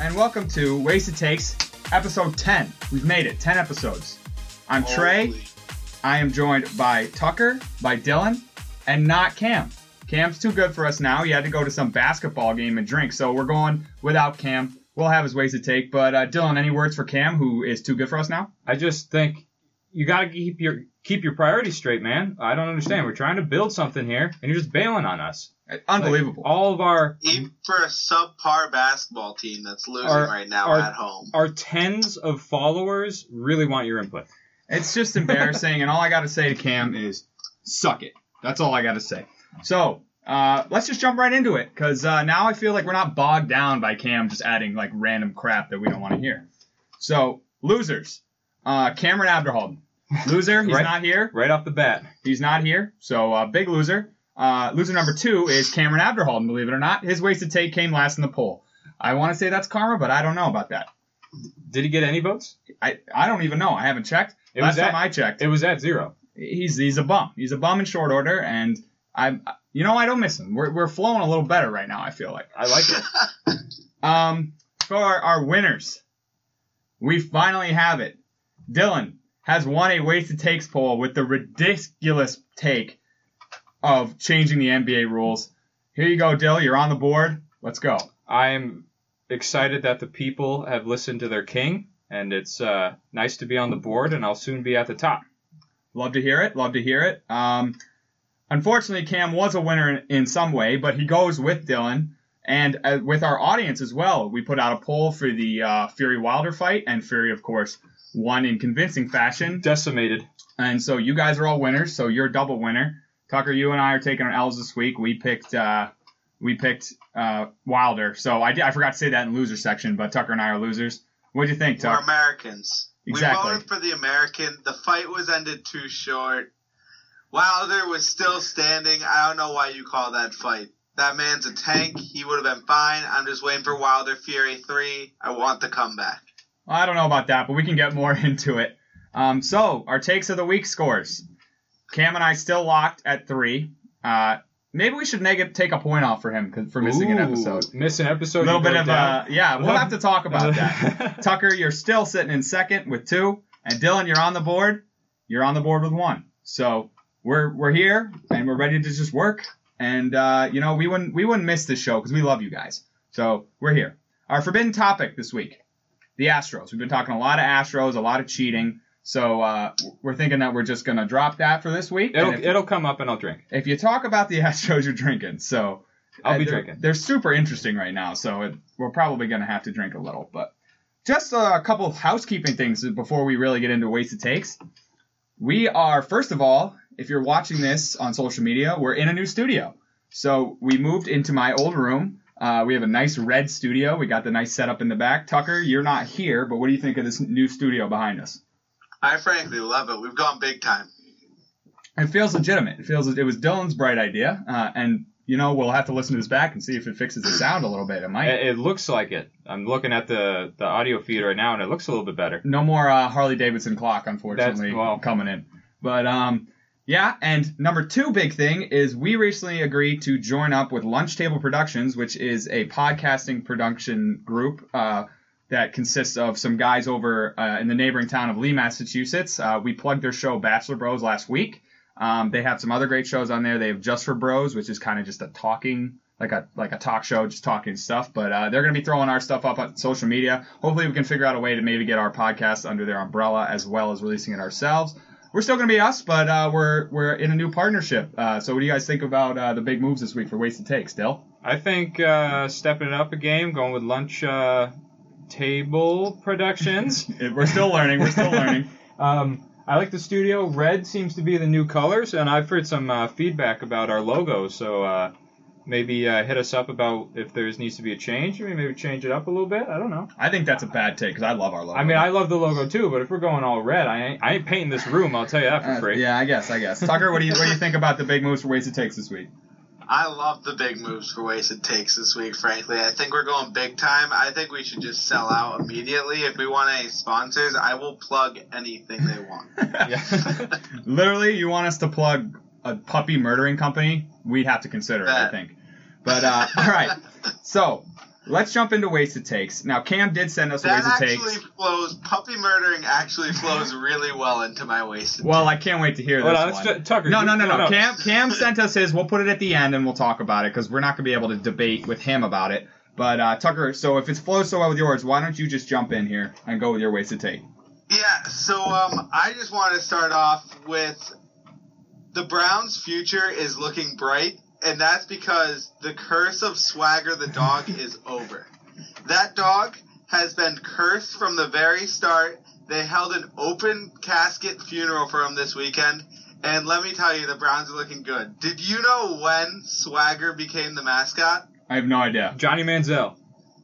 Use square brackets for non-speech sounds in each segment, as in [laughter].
And welcome to Wasted Takes, episode 10. We've made it, 10 episodes. I'm Trey. I am joined by Tucker, by Dylan, and not Cam. Cam's too good for us now. He had to go to some basketball game and drink, so we're going without Cam. We'll have his wasted take, but uh, Dylan, any words for Cam, who is too good for us now? I just think you got to keep your keep your priorities straight, man. I don't understand. We're trying to build something here, and you're just bailing on us. Unbelievable. Like, all of our Even for a subpar basketball team that's losing Our- right now our- at home. our tens of followers really want your input. It's just embarrassing, and all I got to say to Cam is suck it. That's all I got to say. So uh, let's just jump right into it, because uh, now I feel like we're not bogged down by Cam just adding like random crap that we don't want to hear. So losers, uh, Cameron Abderhalden, loser. He's Right. not here. Right off the bat, He's not here. So uh, big loser. Uh, loser number two is Cameron Abderhalden. Believe it or not, his wasted take came last in the poll. I want to say that's karma, but I don't know about that. did he get any votes? I, I don't even know. I haven't checked. It Last was time at- I checked, It was at zero. he's he's a bum. He's a bum in short order, and I you know I don't miss him. We're we're flowing a little better right now. I feel like. I like it. [laughs] Um, for our, our winners, we finally have it. Dylan has won a wasted takes poll with the ridiculous take of changing the NBA rules. Here you go, Dill. You're on the board. Let's go. I am excited that the people have listened to their king, and it's uh, nice to be on the board, and I'll soon be at the top. Love to hear it. Love to hear it. Um, unfortunately, Cam was a winner in, in some way, but he goes with Dylan and uh, with our audience as well. We put out a poll for the uh, Fury Wilder fight, and Fury, of course, won in convincing fashion. Decimated. And so you guys are all winners. So you're a double winner. Tucker, you and I are taking our L's this week. We picked uh, we picked uh, Wilder. So I, did, I forgot to say that in loser section, but Tucker and I are losers. What do you think, Tucker? We're Americans. Exactly. We voted for the American. The fight was ended too short. Wilder was still standing. I don't know why you call that fight. That man's a tank. He would have been fine. I'm just waiting for Wilder Fury 3. I want the comeback. I don't know about that, but we can get more [laughs] into it. Um, so our takes of the week scores. Cam and I still locked at three. Uh, maybe we should make it, take a point off for him for missing an episode. Miss an episode. A little bit of down. uh, yeah. We'll have to talk about that. [laughs] Tucker, you're still sitting in second with two, and Dylan, you're on the board. You're on the board with one. So we're we're here and we're ready to just work. And uh, you know we wouldn't we wouldn't miss this show because we love you guys. So we're here. Our forbidden topic this week: the Astros. We've been talking a lot of Astros, a lot of cheating. So uh, we're thinking that we're just gonna drop that for this week. It'll if, it'll come up and I'll drink. if you talk about the [laughs] Astros, you're drinking. So I'll uh, be they're- drinking. They're super interesting right now, so it, we're probably going to have to drink a little. But just a couple of housekeeping things before we really get into waste wasted takes. We are, first of all, if you're watching this on social media, we're in a new studio. So we moved into my old room. Uh, we have a nice red studio. We got the nice setup in the back. Tucker, you're not here, but what do you think of this new studio behind us? I frankly love it. We've gone big time. It feels legitimate. It feels it was Dylan's bright idea, uh, and you know we'll have to listen to this back and see if it fixes the sound a little bit. It might. It, it looks like it. I'm looking at the, the audio feed right now, and it looks a little bit better. no more uh, Harley Davidson clock, unfortunately, That's- well. coming in. But um, yeah, and number two big thing is we recently agreed to join up with Lunch Table Productions, which is a podcasting production group uh, that consists of some guys over uh, in the neighboring town of Lee, Massachusetts. Uh, we plugged their show Bachelor Bros last week. Um, they have some other great shows on there. They have Just for Bros, which is kind of just a talking like a like a talk show, just talking stuff. But uh, they're going to be throwing our stuff up on social media. Hopefully, we can figure out a way to maybe get our podcast under their umbrella as well as releasing it ourselves. We're still going to be us, but uh, we're we're in a new partnership. Uh, so, what do you guys think about uh, the big moves this week for Wasted Takes, Dill? I think uh, stepping it up a game, going with lunch uh, table productions. [laughs] We're still learning. We're still learning. [laughs] um, I like the studio. Red seems to be the new colors, and I've heard some uh, feedback about our logo. So uh, maybe uh, hit us up about if there needs to be a change. Maybe maybe change it up a little bit. I don't know. I think that's a bad take because I love our logo. I mean, I love the logo too, but if we're going all red, I ain't, I ain't painting this room. I'll tell you that for Uh, free. yeah, I guess. I guess. Tucker, what do you what do you think about the big moves for Wasted Takes this week? I love the big moves for wasted takes this week, frankly. I think we're going big time. I think we should just sell out immediately. If we want any sponsors, I will plug anything they want. [laughs] Literally, you want us to plug a puppy murdering company? We'd have to consider it, I Bet. think. But uh, all right, so let's jump into wasted takes. Now, Cam did send us a That wasted actually takes. flows. Puppy murdering actually flows really well into my wasted. Well, I can't wait to hear Hold this on, one. ju- Tucker. No, you- no, no, no. Cam, Cam sent us his. We'll put it at the end and we'll talk about it because we're not gonna be able to debate with him about it. But uh, Tucker, so if it's flows so well with yours, why don't you just jump in here and go with your wasted take? Yeah, so um, I just want to start off with the Browns' future is looking bright, and that's because the curse of Swagger the dog is over. That dog has been cursed from the very start. They held an open casket funeral for him this weekend, and let me tell you, the Browns are looking good. Did you know when Swagger became the mascot? I have no idea. Johnny Manziel.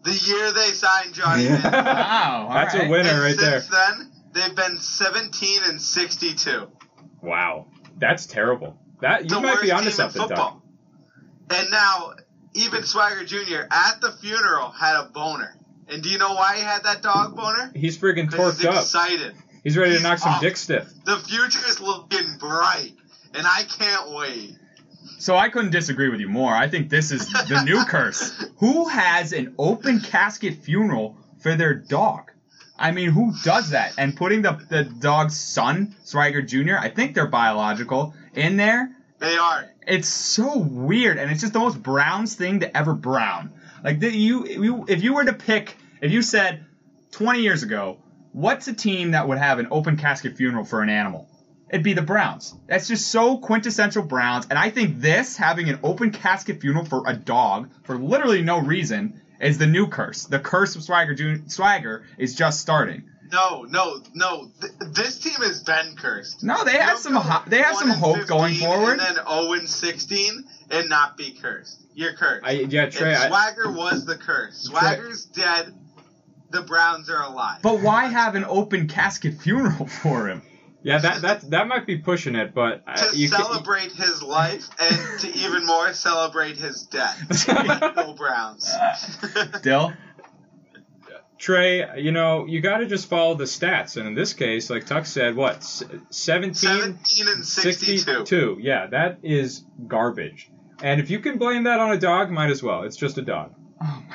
The year they signed Johnny Yeah. Manziel. [laughs] Wow, all That's a winner And right there. since then, they've been 17 and 62. Wow, that's terrible. That you the might worst be onto team in something, Tucker. And now, even Swagger Jr. at the funeral had a boner. And do you know why he had that dog boner? He's friggin' torqued he's up. excited. He's ready to he's knock some dick stiff. The future's looking bright, and I can't wait. So I couldn't disagree with you more. I think this is the new [laughs] curse. Who has an open casket funeral for their dog? I mean, who does that? And putting the the dog's son, Swagger Jr., I think they're biological, in there. They are. It's so weird, and it's just the most Browns thing to ever Brown. Like the, you, you, if you were to pick, if you said 20 years ago, what's a team that would have an open casket funeral for an animal? It'd be the Browns. That's just so quintessential Browns, and I think this having an open casket funeral for a dog for literally no reason is the new curse. The curse of Swagger. Swagger is just starting. No, no, no. Th- this team has been cursed. No, they You have some ho- they have some hope going forward. And then 0 and 16 and not be cursed. You're cursed. I, yeah, Trey. and I, Swagger was the curse. Swagger's dead. The Browns are alive. But why have an open casket funeral [laughs] for him? yeah, that that that might be pushing it, but uh, to you can- celebrate his life and to even more celebrate his death. [laughs] Go Browns. Dill? Trey, you know, you got to just follow the stats, and in this case, like Tuck said, what s- 17, 17 and 62. 62. Yeah, that is garbage. And if you can blame that on a dog, might as well. It's just a dog.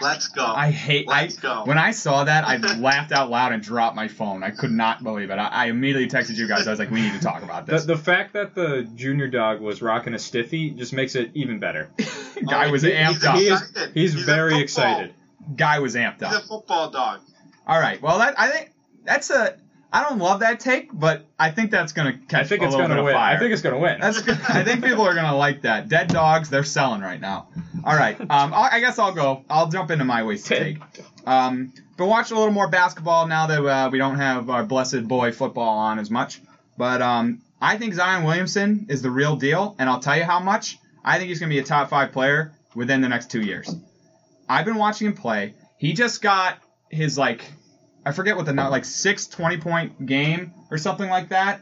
Let's go. I hate. Let's I go. when I saw that, I [laughs] laughed out loud and dropped my phone. I could not believe it. I, I immediately texted you guys. I was like, "We need to talk about The, this." the fact that the junior dog was rocking a stiffy just makes it even better. [laughs] Oh, guy Oh, was he- amped he's up. He Excited. he's, He's a very excited. Guy was amped up. He's a football dog. All right. Well, that I think that's a. I don't love that take, but I think that's gonna catch I think a it's little going bit to of win. fire. I think it's going to win. That's. [laughs] I think people are gonna like that. Dead dogs, they're selling right now. All right. Um, I I guess I'll go. I'll jump into my wasted take. Um, been watching a little more basketball now that uh, we don't have our blessed boy football on as much. But um, I think Zion Williamson is the real deal, and I'll tell you how much. I think he's going to be a top five player within the next two years. I've been watching him play. He just got his like, I forget what the nu- like six 20 point game or something like that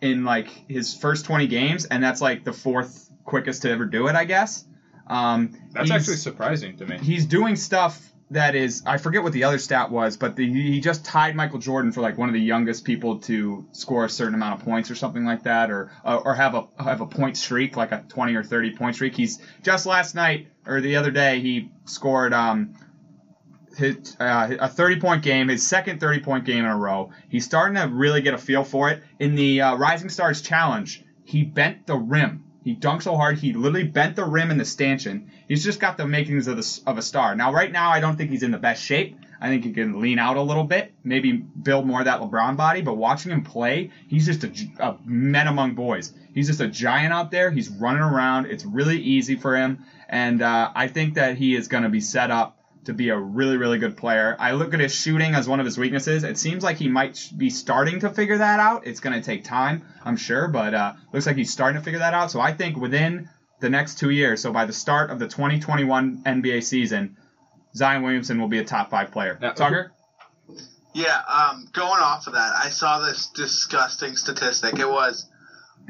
in like his first 20 games, and that's like the fourth quickest to ever do it, I guess. Um, That's actually surprising to me. he's doing stuff that is I forget what the other stat was, but the, he just tied Michael Jordan for like one of the youngest people to score a certain amount of points or something like that, or uh, or have a have a point streak like a 20 or 30 point streak. He's just last night or the other day he scored um hit uh, a 30 point game, his second 30 point game in a row. He's starting to really get a feel for it. In the uh, Rising Stars Challenge, he bent the rim. He dunked so hard, he literally bent the rim in the stanchion. He's just got the makings of, the, of a star. Now, right now, I don't think he's in the best shape. I think he can lean out a little bit, maybe build more of that LeBron body. But watching him play, he's just a, a man among boys. He's just a giant out there. He's running around. It's really easy for him. And uh, I think that he is going to be set up to be a really, really good player. I look at his shooting as one of his weaknesses. It seems like he might be starting to figure that out. It's going to take time, I'm sure, but uh, looks like he's starting to figure that out. So I think within the next two years, so by the start of the 2021 NBA season, Zion Williamson will be a top five player. Now, Tucker? Yeah, um, going off of that, I saw this disgusting statistic. It was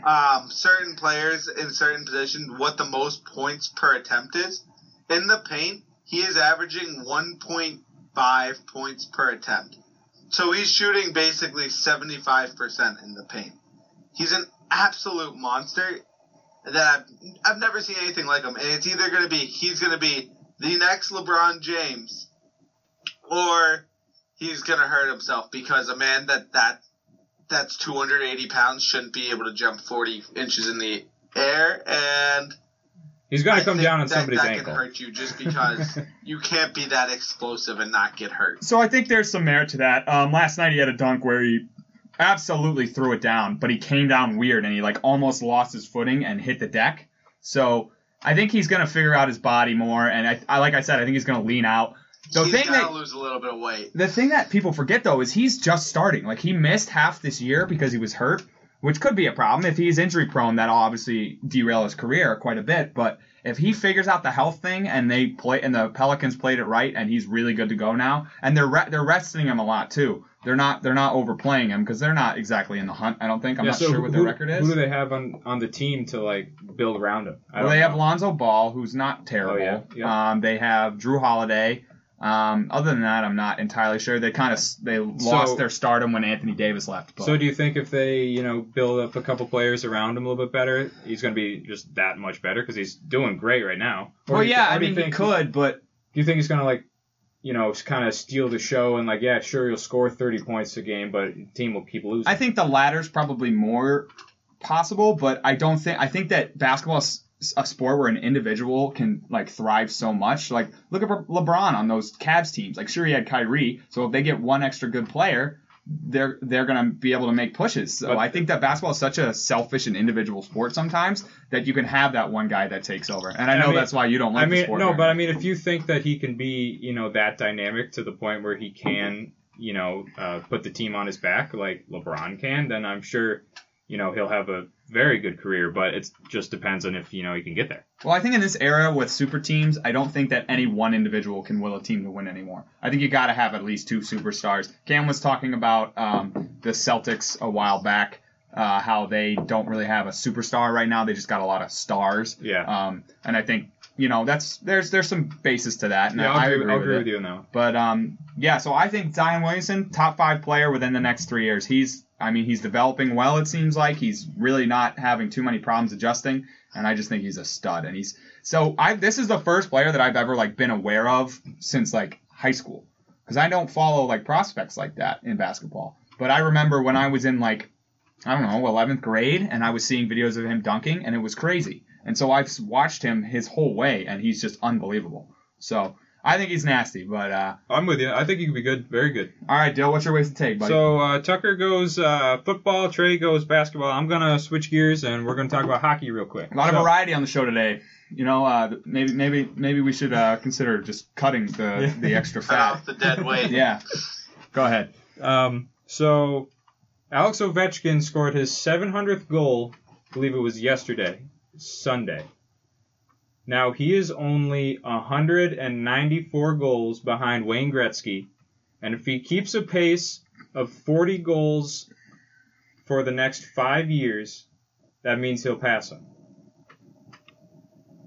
um, certain players in certain positions what the most points per attempt is. In the paint, he is averaging 1.5 points per attempt. So he's shooting basically 75% in the paint. He's an absolute monster that I've, I've never seen anything like him. And it's either going to be, he's going to be the next LeBron James or he's gonna hurt himself because a man that that that's 280 pounds shouldn't be able to jump 40 inches in the air, and He's going I to come down on that, somebody's that ankle. can hurt you just because [laughs] you can't be that explosive and not get hurt. So I think there's some merit to that. Um, last night he had a dunk where he absolutely threw it down, but he came down weird and he like almost lost his footing and hit the deck. So I think he's gonna figure out his body more, and I, I like I said, I think he's gonna lean out. The he's thing gotta that lose a little bit of weight. the thing that people forget though is he's just starting. Like he missed half this year because he was hurt, which could be a problem. If he's injury prone, that'll obviously derail his career quite a bit. But if he figures out the health thing and they play and the Pelicans played it right and he's really good to go now, and they're re- they're resting him a lot too. They're not they're not overplaying him because they're not exactly in the hunt. I don't think. I'm yeah, not so sure what who, their record is. Who do they have on, on the team to like build around him? Well, they have. Lonzo Ball, who's not terrible. Oh, yeah, yeah. Um, they have Jrue Holiday. Um, other than that, I'm not entirely sure. They kind of they lost So- their stardom when Anthony Davis left. But. So do you think if they, you know, build up a couple players around him a little bit better, he's going to be just that much better because he's doing great right now? Or well, do you yeah, I mean, he could, but Do you think he's going to like, you know, kind of steal the show and like, yeah, sure, he'll score 30 points a game, but the team will keep losing? I think the latter's probably more possible. But I don't think I think that basketball is a sport where an individual can like thrive so much. Like look at LeBron on those Cavs teams. Like sure he had Kyrie, so if they get one extra good player. They're they're gonna be able to make pushes. So But- I think that basketball is such a selfish and individual sport sometimes that you can have that one guy that takes over. And I I know mean- that's why you don't like I the mean, sport. no, but I mean, if you think that he can be, you know, that dynamic to the point where he can, you know, uh, put the team on his back like LeBron can, then I'm sure, you know, he'll have a very good career. But it just depends on if you know he can get there. Well, I think in this era with super teams, I don't think that any one individual can will a team to win anymore. I think you got to have at least two superstars. Cam was talking about um, the Celtics a while back, uh, how they don't really have a superstar right now. They just got a lot of stars. Yeah. Um, and I think you know that's there's there's some basis to that, and yeah, I I'll agree, agree, I'll with agree it. with you on that. But um, yeah, so I think Zion Williamson, top five player within the next three years. He's, I mean, he's developing well. It seems like he's really not having too many problems adjusting, and I just think he's a stud. And he's so I. This is the first player that I've ever like been aware of since like high school, because I don't follow like prospects like that in basketball. But I remember when I was in like I don't know, 11th grade, and I was seeing videos of him dunking, and it was crazy. And so I've watched him his whole way, and he's just unbelievable. So I think he's nasty, but uh, I'm with you. I think he could be good, very good. all right, Dale, what's your ways to take, buddy? So uh, Tucker goes uh, football, Trey goes basketball. I'm gonna switch gears and we're gonna talk about hockey real quick. a lot of variety on the show today. You know, uh, maybe maybe maybe we should uh, consider just cutting the Yeah. the extra Cut fat. off the dead weight. yeah. Go ahead. Um, so Alex Ovechkin scored his 700th goal. I believe it was yesterday, Sunday. Now he is only 194 goals behind Wayne Gretzky, and if he keeps a pace of 40 goals for the next five years, that means he'll pass him.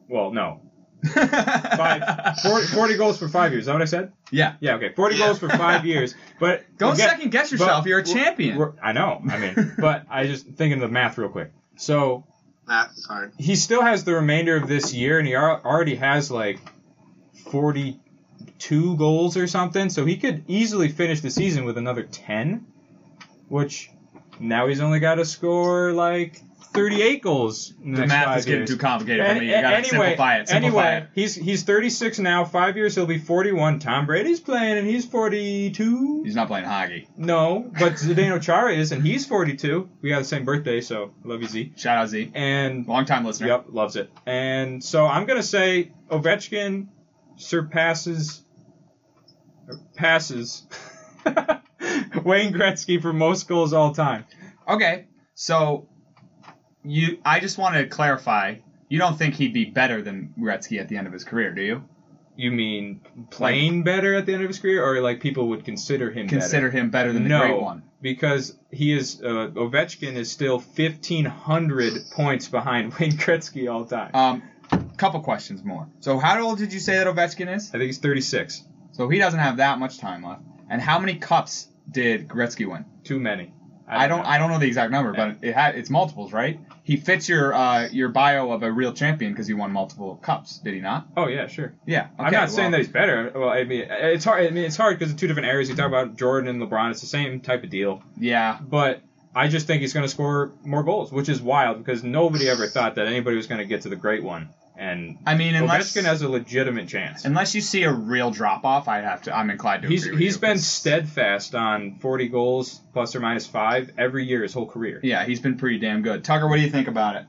Well, no, [laughs] five, 40, 40 goals for five years. Is that what I said? Yeah. Yeah, okay, 40 Yeah. goals for five years. But [laughs] Don't again- second guess yourself. You're a champion. I know. I mean, [laughs] but I just thinking of the math real quick. So That's hard. he still has the remainder of this year, and he already has like 42 goals or something. So he could easily finish the season with another 10, which now he's only got to score like 38 goals. The, the math is getting years. too complicated for me. You gotta anyway, simplify it. Simplify anyway, it. he's he's 36 now. Five years he'll be 41. Tom Brady's playing and he's 42. He's not playing hockey. No, but Zdeno Chara is and he's 42. We got the same birthday, so love you Z. Shout out Z. And Long time listener. yep, loves it. And so I'm gonna say Ovechkin surpasses passes [laughs] Wayne Gretzky for most goals all time. Okay. So you I just want to clarify. You don't think he'd be better than Gretzky at the end of his career, do you? You mean playing better at the end of his career, or like people would consider him Consider better? him better than the no, great one. because he is uh, Ovechkin is still 1,500 points behind [laughs] Wayne Gretzky all time. Um, couple questions more. So how old did you say that Ovechkin is? I think he's 36. So he doesn't have that much time left. And how many cups did Gretzky win? Too many. I don't. I don't know the exact number, but it had it's multiples, right? He fits your uh, your bio of a real champion because he won multiple cups. Did he not? Oh yeah, sure. Yeah. I'm okay, not saying that he's better. Well, I mean, it's hard. I mean, it's hard because it's two different areas. You talk about Jordan and LeBron. It's the same type of deal. Yeah. But I just think he's going to score more goals, which is wild because nobody ever thought that anybody was going to get to the great one. And I mean, unless Ovechkin has a legitimate chance. unless you see a real drop off, I have to. I'm inclined to. He's agree with he's you, been 'cause- steadfast on 40 goals plus or minus five every year his whole career. Yeah, he's been pretty damn good. Tucker, what do you think about it?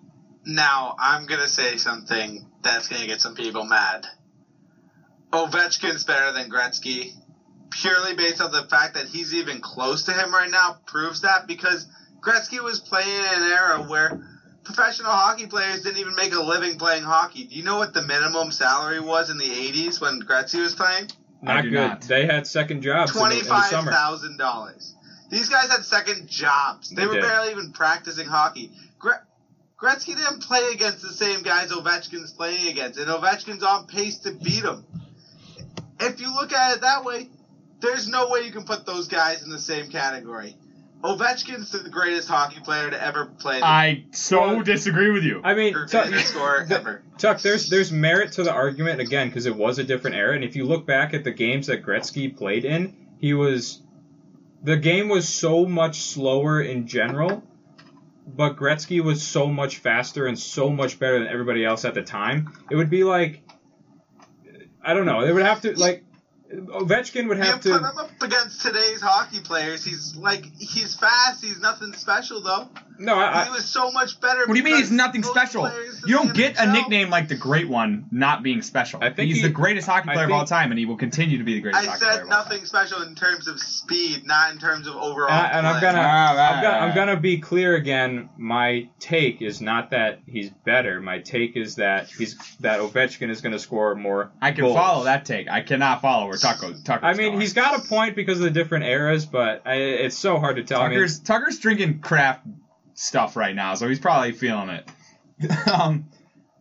Now, I'm going to say something that's going to get some people mad. Ovechkin's better than Gretzky, purely based on the fact that he's even close to him right now, proves that because Gretzky was playing in an era where professional hockey players didn't even make a living playing hockey. Do you know what the minimum salary was in the 80s when Gretzky was playing? Not good. not. They had second jobs in the, in the Twenty-five summer. thousand dollars. These guys had second jobs. They, They were did. barely even practicing hockey. Gre- Gretzky didn't play against the same guys Ovechkin's playing against, and Ovechkin's on pace to beat him. If you look at it that way, there's no way you can put those guys in the same category. Ovechkin's the greatest hockey player to ever play the I so Well, disagree with you. I mean, Tuck, greatest scorer the- [laughs] ever. Tuck, there's there's merit to the argument again because it was a different era, and if you look back at the games that Gretzky played in, he was the game was so much slower in general, but Gretzky was so much faster and so much better than everybody else at the time. It would be like I don't know. They would have to like Ovechkin would You have put to. him up against today's hockey players. He's like he's fast. He's nothing special though. No, I, he was so much better. What do you mean he's nothing special? You don't the get a nickname like the Great One not being special. I think he's he- the greatest hockey I player of all time, and he will continue to be the greatest I hockey said of nothing special in terms of speed, not in terms of overall. and, I, and I'm gonna, Ah, I'm right, gonna, I'm gonna be clear again. My take is not that he's better. My take is that he's that Ovechkin is gonna score more. I can goals. follow that take. I cannot follow where Tucker. Tucker's I mean, going. he's got a point because of the different eras, but I, it's so hard to tell. I mean, Tucker's Tucker's drinking craft stuff right now, so he's probably feeling it. [laughs] um,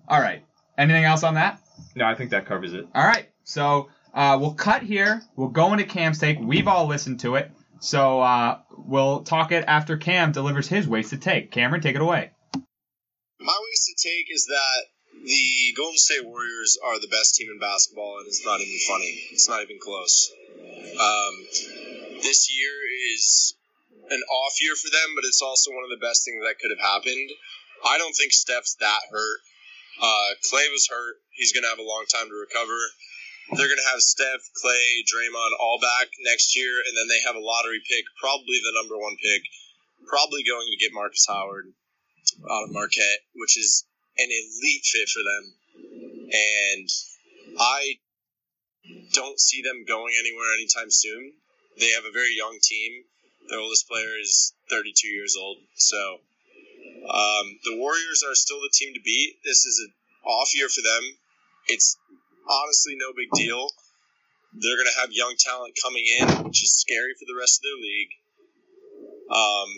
all right. Anything else on that? no, I think that covers it. All right. So uh, we'll cut here. We'll go into Cam's take. We've all listened to it, so uh, we'll talk it after Cam delivers his wasted take. Cameron, take it away. My wasted take is that the Golden State Warriors are the best team in basketball, and it's not even funny. It's not even close. Um, this year is an off year for them, but it's also one of the best things that could have happened. I don't think Steph's that hurt. Uh, Klay was hurt. He's going to have a long time to recover. They're going to have Steph, Klay, Draymond all back next year, and then they have a lottery pick, probably the number one pick, probably going to get Marcus Howard out of Marquette, which is an elite fit for them. And I don't see them going anywhere anytime soon. They have a very young team. Their oldest player is 32 years old. So um, the Warriors are still the team to beat. This is an off year for them. It's honestly no big deal. They're going to have young talent coming in, which is scary for the rest of their league. Um,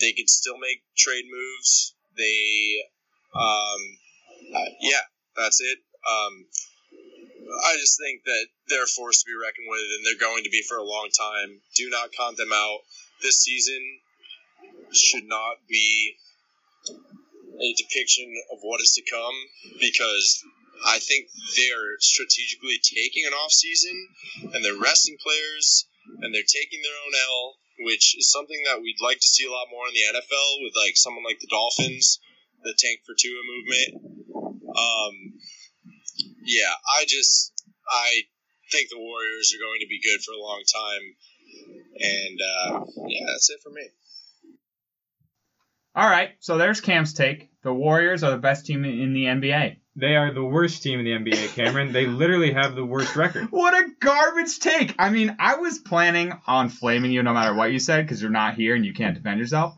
they can still make trade moves. They, um, uh, yeah, that's it. Um, I just think that they're a force to be reckoned with, and they're going to be for a long time. Do not count them out. This season should not be a depiction of what is to come because I think they're strategically taking an off season and they're resting players and they're taking their own L, which is something that we'd like to see a lot more in the NFL with like someone like the Dolphins, the tank for Tua movement. Um, yeah, I just I think the Warriors are going to be good for a long time, and uh, yeah, that's it for me. All right. So there's Cam's take. The Warriors are the best team in in the NBA. They are the worst team in the NBA, Cameron. they literally have the worst record. [laughs] What a garbage take. I mean, I was planning on flaming you no matter what you said because you're not here and you can't defend yourself.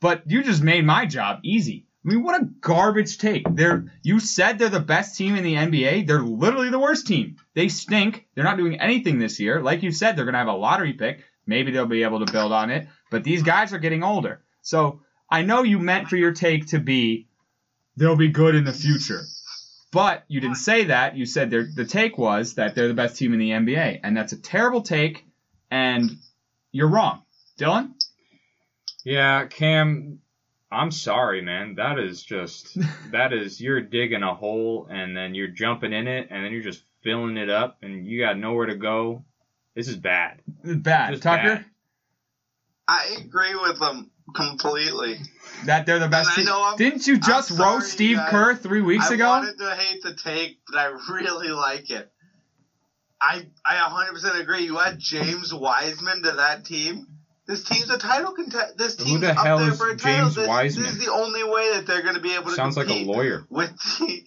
But you just made my job easy. I mean, what a garbage take. They're you said they're the best team in the NBA. They're literally the worst team. They stink. They're not doing anything this year. Like you said, they're gonna have a lottery pick. Maybe they'll be able to build on it. But these guys are getting older. So I know you meant for your take to be they'll be good in the future. But you didn't say that. You said the take was that they're the best team in the NBA, and that's a terrible take, and you're wrong. Dylan, Yeah, Cam, I'm sorry, man. That is just [laughs] that is you're digging a hole and then you're jumping in it and then you're just filling it up and you got nowhere to go. This is bad. Bad. Just Tucker, bad. I agree with them completely. that they're the best I team. know Didn't you just sorry, roast Steve guys. Kerr three weeks I ago? wanted to hate the take, but I [laughs] really like it. I I 100% agree. You add James Wiseman to that team. This team's a title contest. This Who team's the up hell there is for a title. James This, Wiseman? this is the only way that they're going to be able to Sounds like a lawyer. with [laughs] the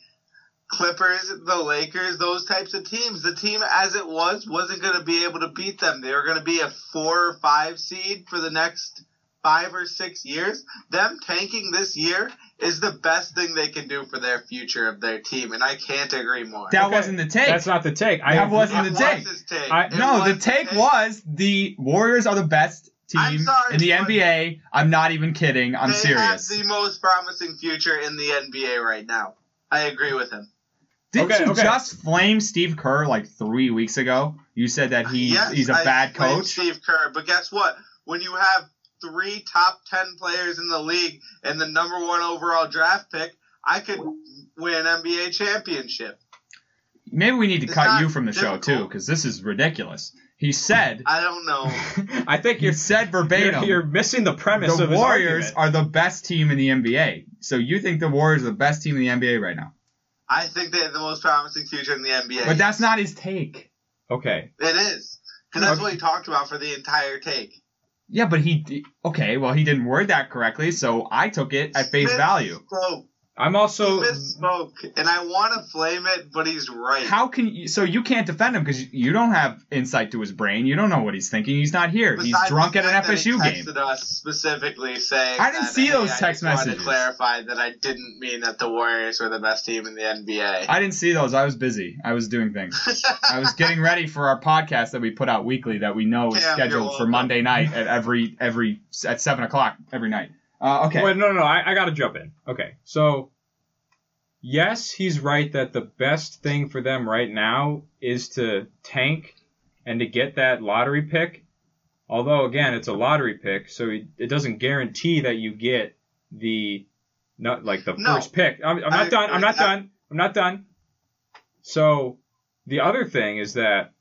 Clippers, the Lakers, those types of teams. The team as it was wasn't going to be able to beat them. They were going to be a four or five seed for the next five or six years. Them tanking this year is the best thing they can do for their future of their team, and I can't agree more. That Okay, wasn't the take. That's not the take. I That agree. wasn't It the take. was take. I- It no, the was take was the Warriors are the best I'm team sorry, in the NBA. I'm not even kidding. I'm they serious. have the most promising future in the NBA right now. I agree with him. Didn't Okay, you okay. just flame Steve Kerr like three weeks ago? You said that he Yes, he's a I bad blame coach. Steve Kerr, but guess what? When you have three top ten players in the league and the number one overall draft pick, I could win NBA championship. Maybe we need to It's cut you from the show too, because this is ridiculous. He said I don't know. [laughs] I think you're said verbatim. you're, you're missing the premise the of his Warriors argument. are the best team in the NBA. So you think the Warriors are the best team in the NBA right now? I think they have the most promising future in the NBA. But that's not his take. Okay. it is because that's Okay. what he talked about for the entire take. Yeah, but he okay. Well, he didn't word that correctly, so I took it at face Smith value. Spoke. I'm also He misspoke, and I want to flame it, but he's right. How can you? So you can't defend him because you don't have insight to his brain. You don't know what he's thinking. He's not here. He's drunk at an fact that he FSU game. us specifically saying. I didn't that, see hey, those I text messages. To clarify that I didn't mean that the Warriors were the best team in the NBA. I didn't see those. I was busy. I was doing things. I was getting [laughs] ready for our podcast that we put out weekly that we know is scheduled for. Monday night at every every at seven o'clock every night. Uh, okay. Wait, no, no, no. I, I got to jump in. Okay, so yes, he's right that the best thing for them right now is to tank and to get that lottery pick. Although again, it's a lottery pick, so it it doesn't guarantee that you get the not like the No. first pick. I'm, I'm I not done. I'm not I- done. I'm not done. So the other thing is that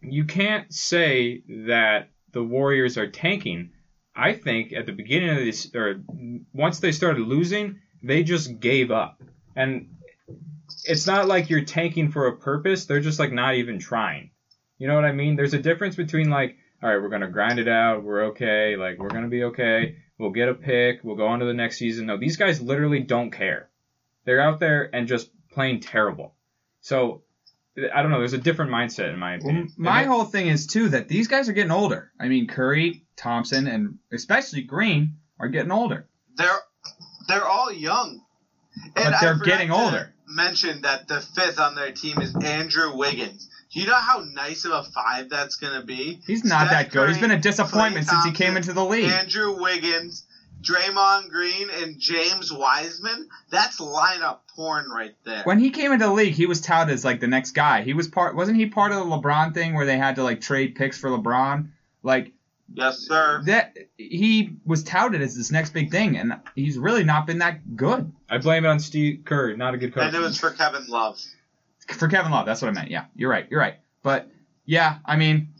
you can't say that the Warriors are tanking. I think at the beginning of this, or once they started losing, they just gave up. And it's not like you're tanking for a purpose. They're just like not even trying. You know what I mean? There's a difference between like, all right, we're gonna grind it out. We're okay. Like we're gonna be okay. We'll get a pick. We'll go on to the next season. No, these guys literally don't care. They're out there and just playing terrible. So I don't know. There's a different mindset in my Well, opinion. my And whole thing is too that these guys are getting older. I mean, Curry, Thompson, and especially Green are getting older. They're they're all young, But and they're getting to older. Mention that the fifth on their team is Andrew Wiggins. Do you know how nice of a five that's gonna be? He's not Steph that good. He's been a disappointment Klay since he came into the league. Andrew Wiggins, Draymond Green, and James Wiseman. That's lineup porn right there. When he came into the league, he was touted as like the next guy. He was part, wasn't he part of the LeBron thing where they had to like trade picks for LeBron? Like yes, sir. that, he was touted as this next big thing, and he's really not been that good I blame it on Steve Kerr, not a good coach. And it was for Kevin Love. for Kevin Love. That's what I meant. Yeah, you're right. You're right. But yeah, I mean,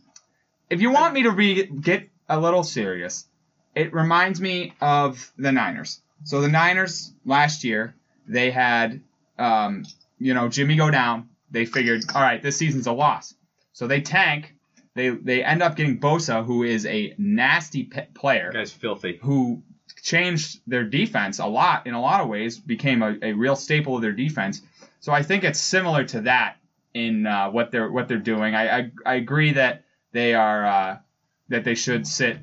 if you want me to re- get a little serious, it reminds me of the Niners. So the Niners last year, they had, um, you know, Jimmy go down. They figured, all right, this season's a loss. So they tank. They they end up getting Bosa, who is a nasty p- player That guy's filthy. who changed their defense a lot in a lot of ways, became a, a real staple of their defense. So I think it's similar to that in uh, what they're what they're doing. I, I I agree that they are uh, that they should sit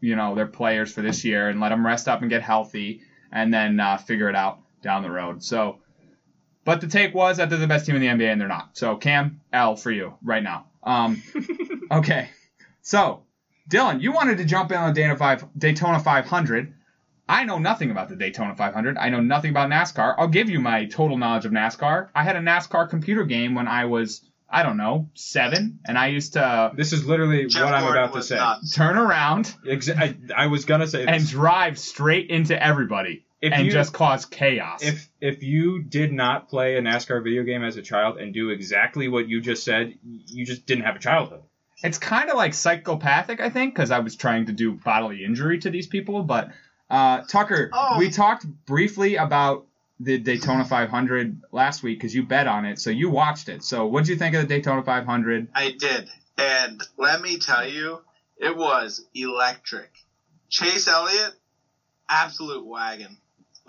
you know their players for this year and let them rest up and get healthy and then uh, figure it out down the road. So. But the take was that they're the best team in the NBA, and they're not. So Cam L for you right now. Um, okay, so Dylan, you wanted to jump in on Dana five, Daytona 500. I know nothing about the Daytona 500. I know nothing about NASCAR. I'll give you my total knowledge of NASCAR. I had a NASCAR computer game when I was I don't know, seven, and I used to This is literally Jeff what I'm Gordon about to was say. nuts. turn around Exa- I, I was gonna say and this. drive straight into everybody If and you- just cause chaos. if if you did not play a NASCAR video game as a child and do exactly what you just said, you just didn't have a childhood. It's kind of like psychopathic, I think, because I was trying to do bodily injury to these people. But uh, Tucker, Oh. we talked briefly about the Daytona 500 last week because you bet on it, so you watched it. So what did you think of the Daytona 500? I did. And let me tell you, it was electric. Chase Elliott, absolute wagon.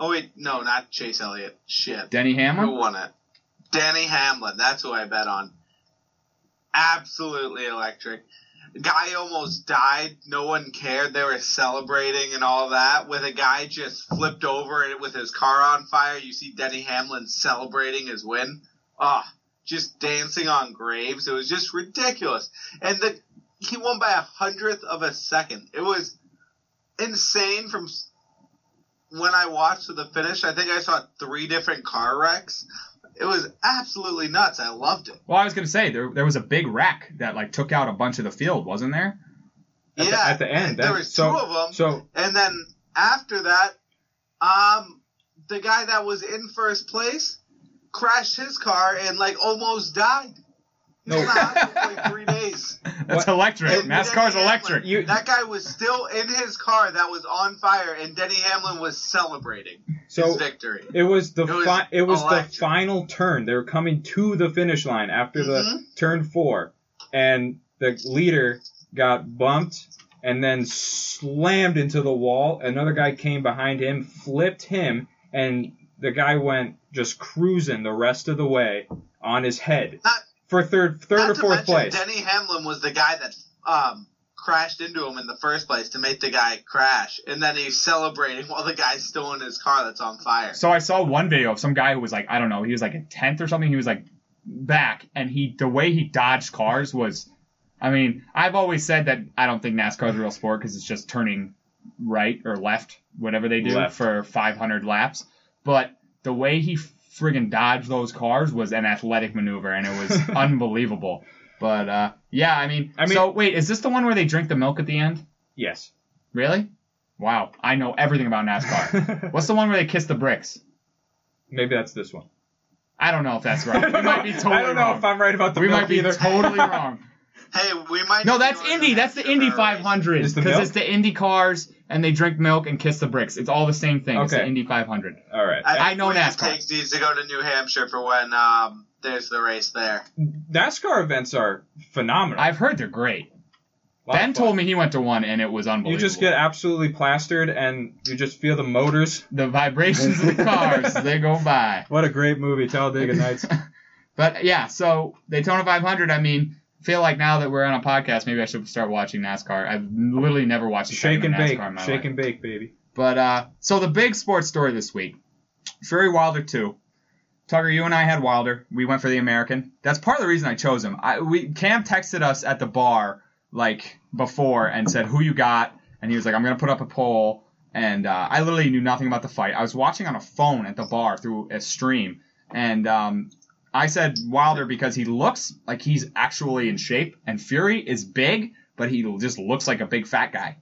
Oh wait, no, not Chase Elliott. Shit. Denny Hamlin. Who won it? Danny Hamlin. That's who I bet on. Absolutely electric. Guy almost died. No one cared. They were celebrating and all that. With a guy just flipped over and with his car on fire, you see Denny Hamlin celebrating his win. Ah, just dancing on graves. It was just ridiculous. And the he won by a hundredth of a second. It was insane from when I watched to the finish. I think I saw three different car wrecks. It was absolutely nuts. I loved it. Well, I was gonna say there there was a big wreck that like took out a bunch of the field, wasn't there? At the- yeah, at the end, there was so- two of them, So and then after that, um, the guy that was in first place crashed his car and like almost died. He was in the hospital for like three days. That's What? electric. And NASCAR's Denny Hamlin, electric. You- that guy was still in his car that was on fire, and Denny Hamlin was celebrating so his victory. it was the It was fi- it was the final turn. They were coming to the finish line after the Mhm. turn four, and the leader got bumped and then slammed into the wall. Another guy came behind him, flipped him, and the guy went just cruising the rest of the way on his head Not- for third third Not or to fourth mention, place. Denny Hamlin was the guy that um, crashed into him in the first place to make the guy crash, and then he's celebrating [laughs] while the guy's still in his car that's on fire. So I saw one video of some guy who was like, I don't know, he was like a tenth or something. He was like back, and he the way he dodged cars was, I mean, I've always said that I don't think NASCAR is a real sport because it's just turning right or left, whatever they do Left. for 500 laps. But the way he friggin' dodge those cars was an athletic maneuver, and it was [laughs] unbelievable. But uh, yeah, I mean, I mean- so wait, is this the one where they drink the milk at the end? yes. Really? Wow, I know everything about NASCAR. [laughs] What's the one where they kiss the bricks? Maybe that's this one. I don't know if that's right. [laughs] We might be totally I don't know wrong. if I'm right about the we milk might be either. totally wrong. Hey, we might. No, that's doing Indy. That's the extra Indy 500 because milk? it's the Indy cars and they drink milk and kiss the bricks. It's all the same thing. It's the Okay. Indy 500. All right. I, I know think NASCAR. Takes needs to go to New Hampshire for when um, there's the race there. NASCAR events are phenomenal. I've heard they're great. Ben told me he went to one and it was unbelievable. You just get absolutely plastered, and you just feel the motors. the vibrations of the cars as [laughs] they go by. What a great movie, Talladega Nights. [laughs] But yeah, so Daytona 500. I mean, feel like now that we're on a podcast, maybe I should start watching NASCAR. I've literally never watched a Shake and bake, NASCAR in my shake life. and bake, baby. But uh, so the big sports story this week, Fury Wilder two. Tucker, you and I had Wilder. We went for the American. That's part of the reason I chose him. I we Cam texted us at the bar like before and said who you got, and he was like, I'm gonna put up a poll. And uh, I literally knew nothing about the fight. I was watching on a phone at the bar through a stream, and um, I said Wilder because he looks like he's actually in shape, and Fury is big, but he just looks like a big fat guy.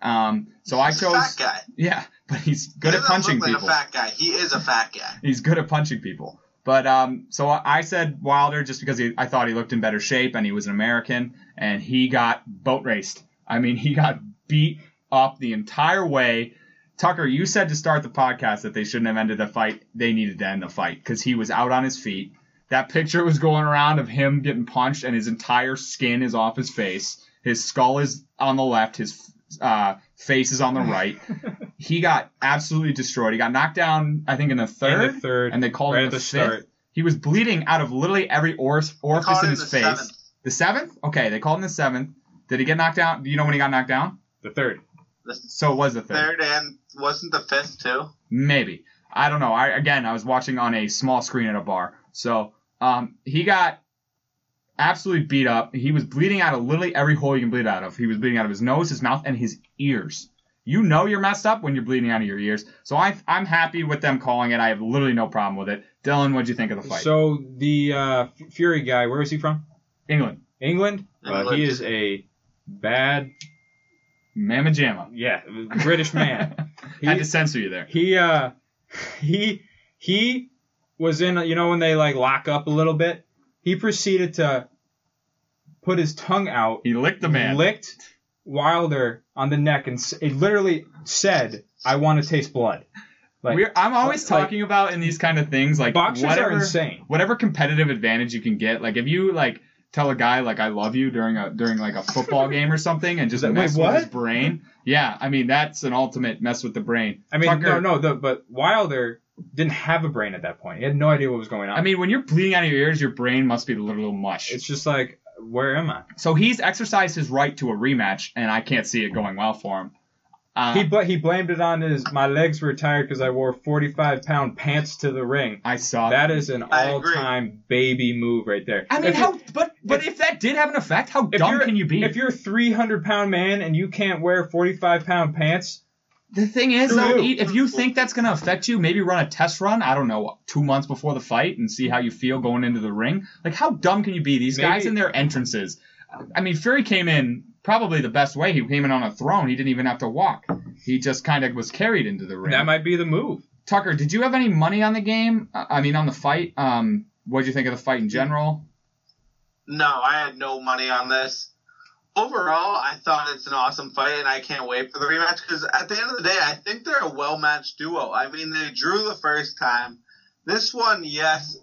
Um, so I He's a chose. fat guy. Yeah, [laughs] but he's good he at punching look like people. a fat guy. He is a fat guy. He's good at punching people. But um, so I I said Wilder just because he, I thought he looked in better shape and he was an American and he got boat raced. I mean, he got beat up the entire way. Tucker, you said to start the podcast that they shouldn't have ended the fight. They needed to end the fight because he was out on his feet. That picture was going around of him getting punched and his entire skin is off his face. His skull is on the left. His uh, face is on the right. [laughs] he got absolutely destroyed. He got knocked down, I think, in the third. In the third, and they called right him the, the fifth. start. He was bleeding out of literally every orif- orifice in his the face. seventh. The seventh? Okay, they called him the seventh. Did he get knocked out? Do you know when he got knocked down? The third. The So it was the third. third and wasn't the fifth too? Maybe. I don't know. I again, I was watching on a small screen at a bar. So um, he got absolutely beat up. He was bleeding out of literally every hole you can bleed out of. He was bleeding out of his nose, his mouth, and his ears. you know you're messed up when you're bleeding out of your ears. So I, I'm happy with them calling it. I have literally no problem with it. Dylan, what'd you think of the fight? So the uh, Fury guy, where is he from? England, England. Uh, he is a bad, Mamma Jamma. yeah, British man. [laughs] Had to censor you there. he uh, [laughs] he he was in. You know when they like lock up a little bit, he proceeded to put his tongue out, He licked the man. licked Wilder on the neck, and s- it literally said, "I want to taste blood." Like We're, I'm always like- talking about in these kind of things like boxers whatever, are insane. whatever competitive advantage you can get. Like if you like tell a guy like I love you during a during like a football [laughs] game or something and just Wait, mess with his brain. Yeah, I mean that's an ultimate mess with the brain. I mean, Tucker- no, no, the, but Wilder didn't have a brain at that point. He had no idea what was going on. I mean when you're bleeding out of your ears, your brain must be a little mush. it's just like, where am I? so he's exercised his right to a rematch, and I can't see it going well for him. Uh, He bl- he blamed it on his my legs were tired because I wore 45 pound pants to the ring. I saw That is an I all agree. time baby move right there. I mean, If you- how? But but if, that did have an effect, how dumb can you be? If you're a 300 pound man and you can't wear 45 pound pants, The thing is, though, you. if you think that's going to affect you, maybe run a test run. I don't know, two months before the fight, and see how you feel going into the ring. Like, how dumb can you be? These guys in their entrances. I mean, Fury came in probably the best way. He came in on a throne. He didn't even have to walk. He just kind of was carried into the ring. that might be the move. Tucker, did you have any money on the game? Uh, I mean, on the fight. Um, what did you think of the fight in general? No, I had no money on this. Overall, I thought it's an awesome fight, and I can't wait for the rematch because at the end of the day, I think they're a well matched duo. I mean, they drew the first time. This one, yes,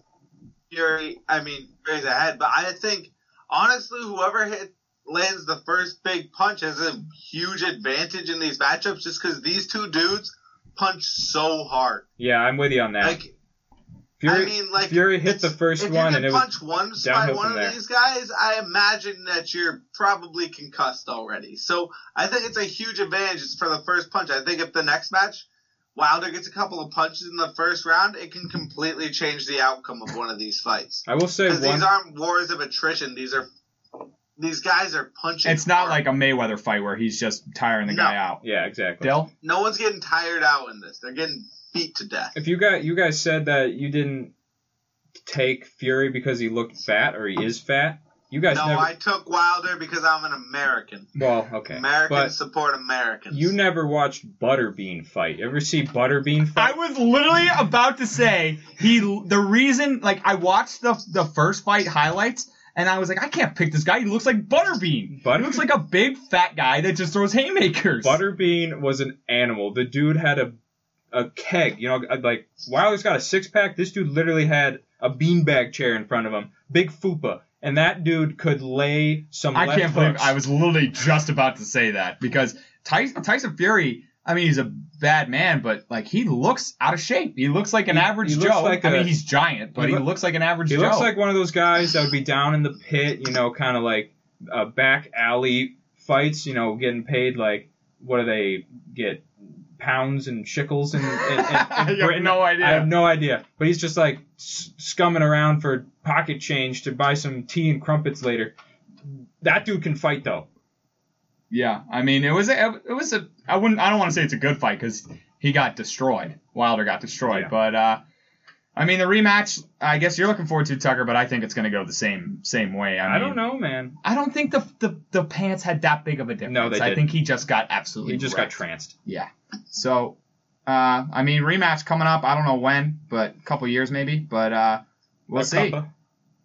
Fury. I mean, Fury's ahead, but I think honestly, whoever hit lands the first big punch has a huge advantage in these matchups, just because these two dudes punch so hard. Yeah, I'm with you on that. Like Fury, I mean, like Fury hit the first if one you and can it was punch one by downhill one of there. these guys, I imagine that you're probably concussed already. So I think it's a huge advantage for the first punch. I think if the next match Wilder gets a couple of punches in the first round, it can completely change the outcome of one of these fights. I will say one. these aren't wars of attrition. These are these guys are punching. It's not hard. like a Mayweather fight where he's just tiring the No. guy out. yeah, exactly. Dill? no one's getting tired out in this. They're getting beat to death. If you got you guys said that you didn't take Fury because he looked fat or he is fat, you guys No, never. I took Wilder because I'm an American. well, okay, Americans but support Americans. you never watched Butterbean fight. Ever see Butterbean fight? I was literally about to say he. The reason, like, I watched the the first fight highlights, and I was like, I can't pick this guy. He looks like Butterbean. Butter- He looks like a big fat guy that just throws haymakers. Butterbean was an animal. The dude had a a keg. You know, like Wilder's got a six pack. This dude literally had a beanbag chair in front of him, big fupa, and that dude could lay some. I can't believe. I was literally just about to say that because Tyson, Tyson Fury. I mean, he's a bad man, but like he looks out of shape. He looks like an He- average he Joe. like I a- mean, he's giant, but he he, looks like an average He Joe. looks like one of those guys that would be down in the pit, you know, kind of like uh, back alley fights, you know, getting paid like what do they get pounds and shekels in, in, [laughs] in, in I have no idea. I have no idea. But he's just like scumming around for pocket change to buy some tea and crumpets later. That dude can fight though. Yeah, I mean, it was a, it was a. I wouldn't. I don't want to say it's a good fight because he got destroyed. Wilder got destroyed, Yeah. but uh, I mean, the rematch. I guess you're looking forward to Tucker, but I think it's going to go the same same way. I, I, mean, don't know, man. I don't think the, the the pants had that big of a difference. No, they I didn't. think he just got absolutely. He just got tranced. Yeah. So, uh, I mean, rematch coming up. I don't know when, but a couple years maybe. But uh, we'll Like see. Cuppa.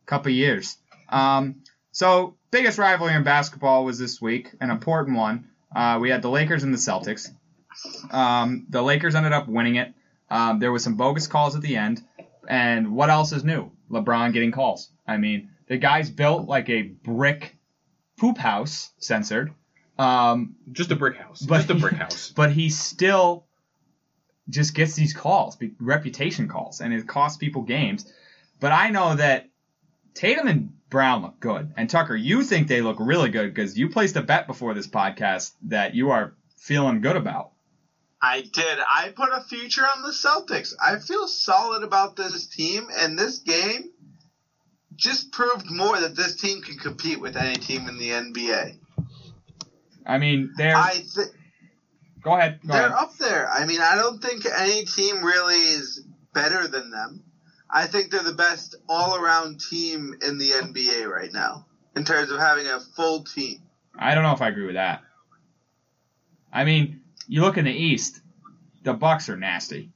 Couple years. Um, so biggest rivalry in basketball was this week, an important one. Uh, we had the Lakers and the Celtics. Um, the Lakers ended up winning it. Um, there was some bogus calls at the end, and what else is new? LeBron getting calls. I mean, the guy's built like a brick poop house, censored. Um, Just a brick house. But- just a brick house. [laughs] but he still just gets these calls, reputation calls, and it costs people games. But I know that Tatum and Brown look good, and Tucker, you think they look really good because you placed a bet before this podcast that you are feeling good about. I did. I put a future on the Celtics. I feel solid about this team, and this game just proved more that this team can compete with any team in the NBA. I mean, they're I th- Go ahead. Go They're ahead. up there. I mean, I don't think any team really is better than them. I think they're the best all around team in the NBA right now in terms of having a full team. I don't know if I agree with that. I mean, you look in the East, the Bucks are nasty.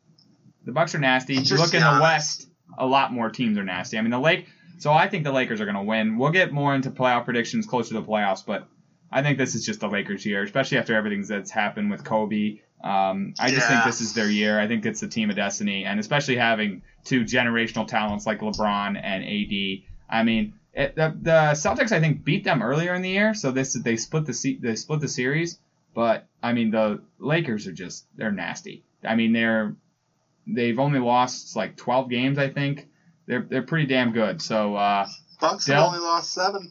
The Bucks are nasty. You look in the West, a lot more teams are nasty. I mean, the Lake. So I think the Lakers are going to win. We'll get more into playoff predictions closer to the playoffs, but I think this is just the Lakers year, especially after everything that's happened with Kobe. Um, I just think this is their year. I think it's the team of destiny, and especially having two generational talents like LeBron and AD. I mean, it, the, the Celtics I think beat them earlier in the year, so this they split the they split the series. But I mean, the Lakers are just they're nasty. I mean, they're they've only lost like 12 games, I think. They're they're pretty damn good. So, uh, Bucks Dell? have only lost seven.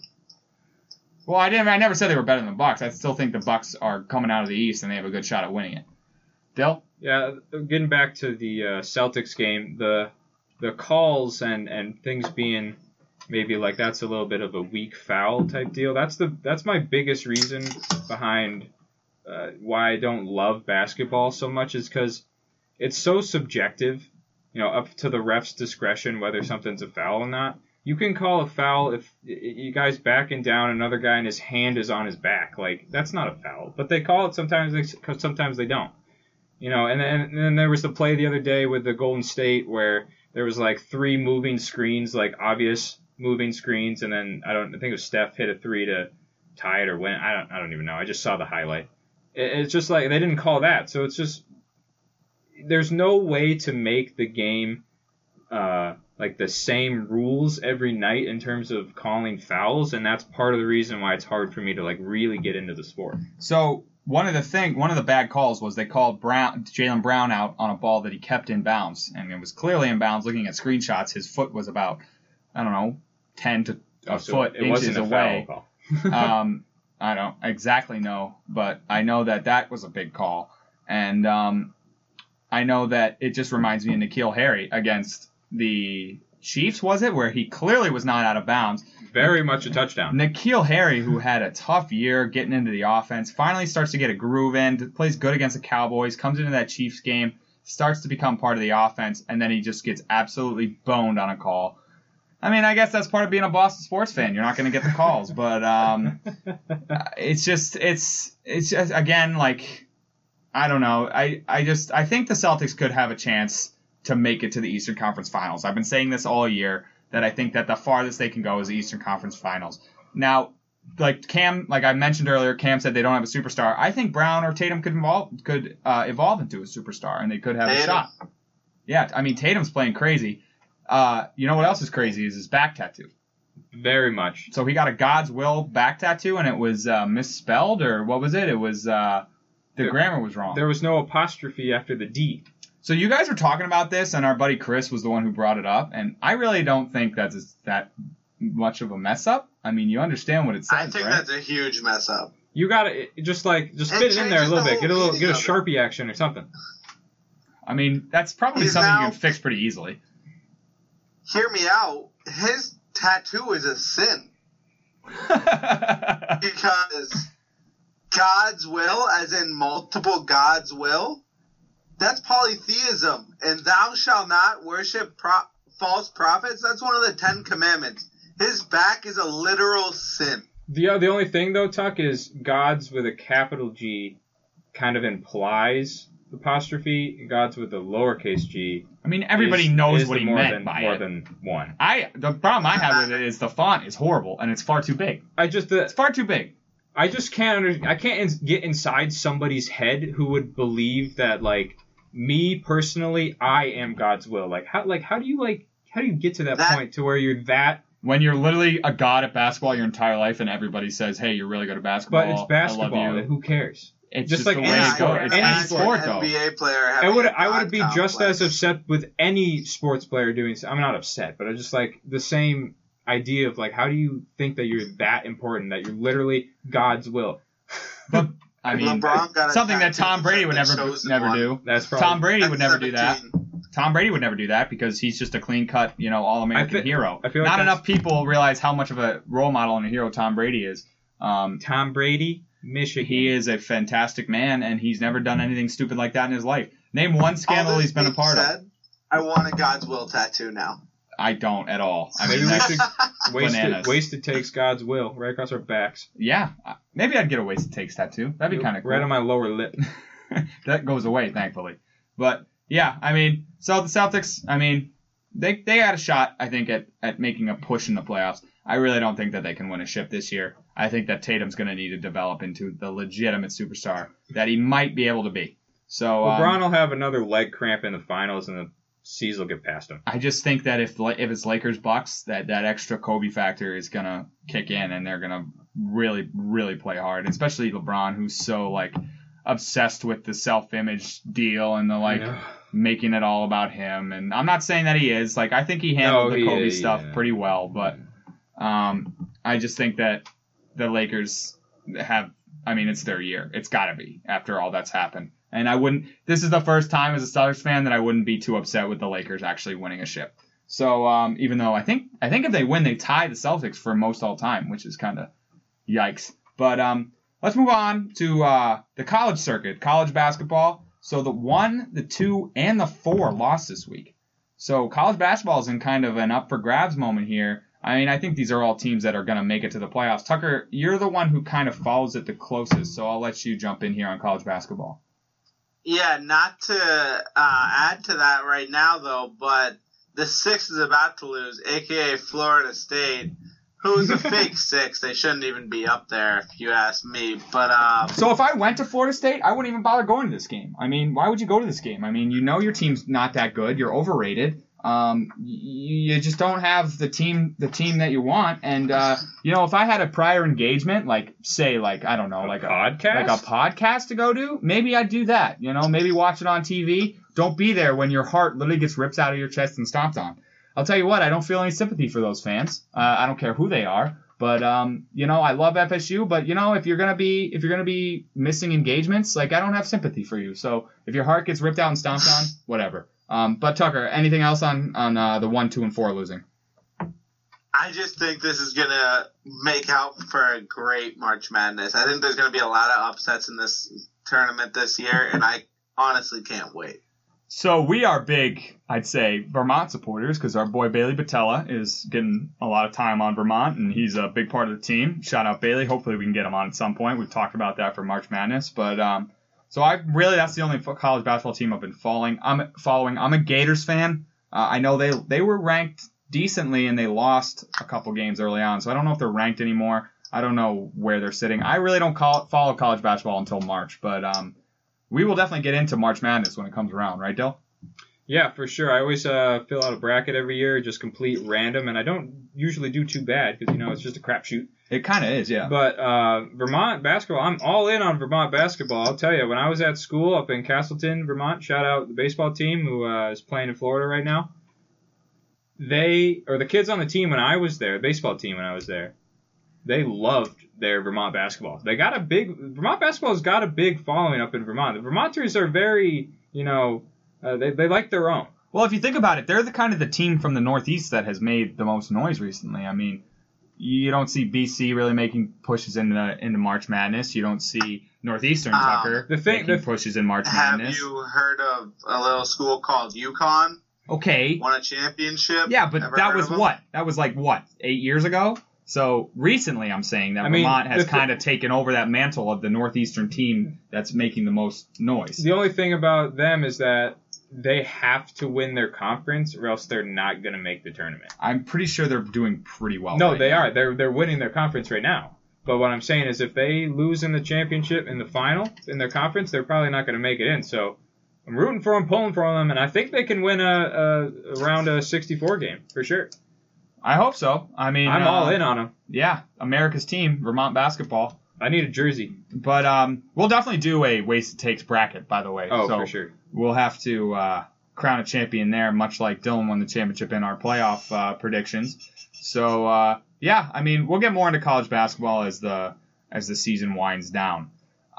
well, I didn't I never said they were better than the Bucks. I still think the Bucks are coming out of the East and they have a good shot at winning it. Dill? Yeah, getting back to the uh, Celtics game, the the calls and and things being maybe like that's a little bit of a weak foul type deal. That's the that's my biggest reason behind uh, why I don't love basketball so much is because it's so subjective. You know, up to the ref's discretion whether something's a foul or not. You can call a foul if you guys backing down another guy and his hand is on his back. Like that's not a foul, but they call it sometimes. They, sometimes they don't. You know, and then, and then there was the play the other day with the Golden State where there was like three moving screens, like obvious moving screens, and then I don't I think it was Steph hit a three to tie it or win. I don't I don't even know. I just saw the highlight. It, it's just like they didn't call that, so it's just there's no way to make the game uh, like the same rules every night in terms of calling fouls, and that's part of the reason why it's hard for me to like really get into the sport. So one of the thing, one of the bad calls was they called Brown, Jaylen Brown out on a ball that he kept in bounds, and it was clearly in bounds. Looking at screenshots, his foot was about, I don't know, ten to a So foot it inches wasn't a away. foul call. [laughs] um, I don't exactly know, but I know that that was a big call, and um, I know that it just reminds me of N'Keal Harry against the Chiefs. Was it where he clearly was not out of bounds? Very much a touchdown. N'Keal Harry, who had a tough year getting into the offense, finally starts to get a groove in, plays good against the Cowboys, comes into that Chiefs game, starts to become part of the offense, and then he just gets absolutely boned on a call. I mean, I guess that's part of being a Boston sports fan. You're not going to get the calls, but um, [laughs] it's just it's it's just again like I don't know. I I just I think the Celtics could have a chance to make it to the Eastern Conference Finals. I've been saying this all year that I think that the farthest they can go is the Eastern Conference Finals. Now, like Cam, like I mentioned earlier, Cam said they don't have a superstar. I think Brown or Tatum could evolve could uh, evolve into a superstar, and they could have a shot. Yeah, I mean Tatum's playing crazy. Uh, you know what else is crazy is his back tattoo. Very much. So he got a God's will back tattoo, and it was uh, misspelled, or what was it? It was uh, the There- grammar was wrong. There was no apostrophe after the D. So you guys were talking about this, and our buddy Chris was the one who brought it up, and I really don't think that's that much of a mess up. I mean, you understand what it says, I think right? that's a huge mess up. You got to just like just It fit it in there a little the bit. Get a little get a meaning of it. sharpie action or something. I mean, that's probably He's something you can fix pretty easily. Hear me out. His tattoo is a sin [laughs] because God's will, as in multiple God's will, that's polytheism. And thou shalt not worship pro- false prophets. That's one of the Ten Commandments. His back is a literal sin. The uh, the only thing though, Tuck, is God's with a capital G kind of implies apostrophe. God's with a lowercase g. I mean, everybody is- knows is what the he more meant than, by more it. than one. I the problem I have with [laughs] it is the font is horrible and it's far too big. I just the, It's far too big. I just can't under, I can't ins- get inside somebody's head who would believe that like me personally I am God's will. Like how like how do you like how do you get to that, That- point to where you're that When you're literally a god at basketball your entire life and everybody says, "Hey, you're really good at basketball." but it's I basketball. love you. Who cares? It's just just, like the any way it sport. goes. It's Any any sport though. NBA player I would a I would God be just as upset with any sports player doing. I'm not upset, but I just like the same idea of like how do you think that you're that important that you're literally God's will? But I mean, LeBron got a something that Tom Brady would never never one. do. That's probably Tom Brady would At never do that. Tom Brady would never do that because he's just a clean cut, you know, all American I thi- hero. I feel like Not enough people realize how much of a role model and a hero Tom Brady is. Um, Tom Brady. Michigan. He is a fantastic man, and he's never done anything stupid like that in his life. Name one scandal he's been a being part of. said, I want a God's will tattoo now. I don't at all. I Maybe mean, we that's, should wasted, [laughs] bananas. wasted takes God's will right across our backs. yeah, maybe I'd get a wasted takes tattoo. That'd be kind of cool. Right on my lower lip. [laughs] [laughs] that goes away, thankfully. But yeah, I mean, so the Celtics, I mean, they they had a shot, I think, at, at making a push in the playoffs. I really don't think that they can win a ship this year. I think that Tatum's going to need to develop into the legitimate superstar that he might be able to be. So um, LeBron will have another leg cramp in the finals, and the C's will get past him. I just think that if if it's Lakers Bucks, that that extra Kobe factor is gonna kick in, and they're gonna really really play hard, especially LeBron, who's so like obsessed with the self image deal and the like Yeah. making it all about him. And I'm not saying that he is. Like I think he handled No, the Kobe is, stuff yeah. pretty well, but um, I just think that the Lakers have. I mean, it's their year. It's got to be after all that's happened. And I wouldn't. This is the first time as a Celtics fan that I wouldn't be too upset with the Lakers actually winning a ship. So um, even though I think I think if they win, they tie the Celtics for most all time, which is kind of yikes. But um, let's move on to uh, the college circuit, college basketball. So the one, the two, and the four lost this week. So college basketball is in kind of an up for grabs moment here. I mean, I think these are all teams that are going to make it to the playoffs. Tucker, you're the one who kind of follows it the closest, so I'll let you jump in here on college basketball. Yeah, not to uh, add to that right now though, but the six is about to lose, aka Florida State, who's a fake [laughs] six. They shouldn't even be up there, if you ask me. But um, So if I went to Florida State, I wouldn't even bother going to this game. I mean, why would you go to this game? I mean, you know your team's not that good. You're overrated. Um, you, you just don't have the team, the team that you want. And uh, you know, if I had a prior engagement, like say, like I don't know, A like podcast? like a podcast to go to, maybe I'd do that. You know, maybe watch it on TV. Don't be there when your heart literally gets ripped out of your chest and stomped on. I'll tell you what, I don't feel any sympathy for those fans. Uh, I don't care who they are. But um, you know, I love FSU, but you know, if you're gonna be if you're gonna be missing engagements, like I don't have sympathy for you. So if your heart gets ripped out and stomped on, whatever. Um, but Tucker, anything else on on uh, the one, two, and four losing? I just think this is gonna make out for a great March Madness. I think there's gonna be a lot of upsets in this tournament this year, and I honestly can't wait. So we are big, I'd say, Vermont supporters because our boy Bailey Patella is getting a lot of time on Vermont, and he's a big part of the team. Shout out Bailey. Hopefully we can get him on at some point. We've talked about that for March Madness, but um, so I really that's the only college basketball team I've been following. I'm following. I'm a Gators fan. Uh, I know they they were ranked decently and they lost a couple games early on, so I don't know if they're ranked anymore. I don't know where they're sitting. I really don't call, follow college basketball until March, but um, we will definitely get into March Madness when it comes around, right, Dill? Yeah, for sure. I always uh, fill out a bracket every year, just complete random, and I don't usually do too bad because you know it's just a crapshoot. It kind of is, yeah. But uh, Vermont basketball, I'm all in on Vermont basketball. I'll tell you, when I was at school up in Castleton, Vermont, shout out the baseball team who uh, is playing in Florida right now. They or the kids on the team when I was there, baseball team when I was there, they loved their Vermont basketball. They got a big Vermont basketball has got a big following up in Vermont. The Vermonters are very, you know, uh, they they like their own. Well, if you think about it, they're the kind of the team from the Northeast that has made the most noise recently. I mean, you don't see BC really making pushes into into March Madness. You don't see Northeastern Um, Tucker the thing- making the- pushes in March Have Madness. you heard of a little school called UConn? Okay, Won a championship. yeah, but Ever that was what? That was like what? Eight years ago. So recently, I'm saying that I mean, Vermont has kind of taken over that mantle of the Northeastern team that's making the most noise. The only thing about them is that they have to win their conference, or else they're not going to make the tournament. I'm pretty sure they're doing pretty well. No, right they now. are. They're they're winning their conference right now. But what I'm saying is, if they lose in the championship in the final in their conference, they're probably not going to make it in. So I'm rooting for them, pulling for them, and I think they can win a, a around a 64 game for sure. I hope so. I mean, I'm uh, all in on them. Yeah, America's team, Vermont basketball. I need a jersey. But um, we'll definitely do a wasted takes bracket, by the way. Oh, so for sure. We'll have to uh, crown a champion there, much like Dylan won the championship in our playoff uh, predictions. So uh, yeah, I mean, we'll get more into college basketball as the as the season winds down.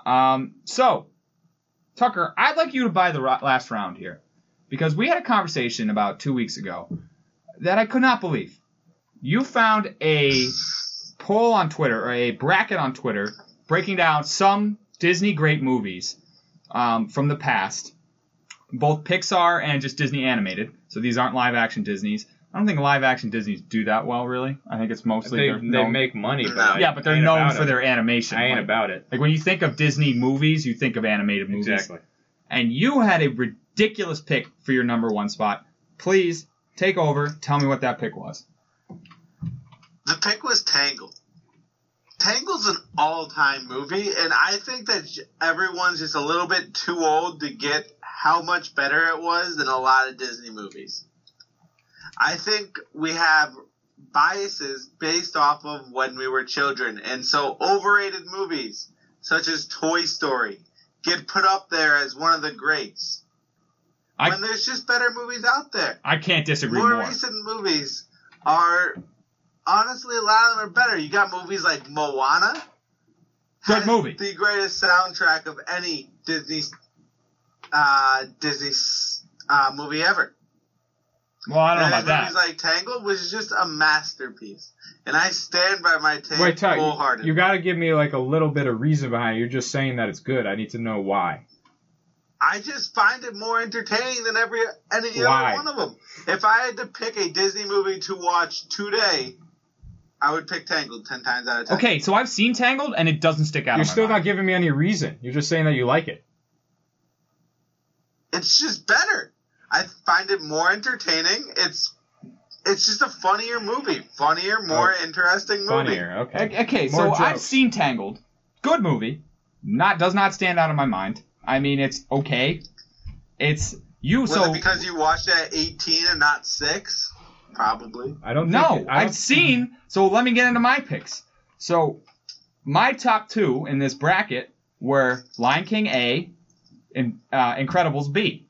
Um, so Tucker, I'd like you to buy the last round here because we had a conversation about two weeks ago that I could not believe. You found a poll on Twitter or a bracket on Twitter breaking down some Disney great movies um, from the past, both Pixar and just Disney animated. So these aren't live action Disney's. I don't think live action Disney's do that well, really. I think it's mostly They, they known- make money, but Yeah, but they're known for it. their animation. I ain't like, about it. like when you think of Disney movies, you think of animated movies. Exactly. And you had a ridiculous pick for your number one spot. Please take over. Tell me what that pick was. The pick was Tangled. Tangled's an all-time movie, and I think that everyone's just a little bit too old to get how much better it was than a lot of Disney movies. I think we have biases based off of when we were children, and so overrated movies such as Toy Story get put up there as one of the greats. I- when there's just better movies out there I can't disagree more, more. recent movies are honestly a lot of them are better. You got movies like Moana. Good movie. The greatest soundtrack of any Disney uh, Disney uh, movie ever. Well, I don't know and about movies that. like Tangled was just a masterpiece, and I stand by my take Wait, Ty, you, wholeheartedly. you got to give me like a little bit of reason behind it. You're just saying that it's good. I need to know why. I just find it more entertaining than every any Why? other one of them. If I had to pick a Disney movie to watch today, I would pick Tangled ten times out of ten. Okay, so I've seen Tangled and it doesn't stick out. You're still mind. not giving me any reason. You're just saying that you like it. it's just better. I find it more entertaining. It's it's just a funnier movie, funnier, more oh. interesting movie. Funnier. Okay. O- Okay, so More I've seen Tangled. Good movie. Not does not stand out of my mind. I mean, it's okay. It's you. Was so it because you watched it at 18 and not six? Probably. I don't. no, think, I don't, I've seen. So let me get into my picks. So my top two in this bracket were Lion King A and uh, Incredibles B,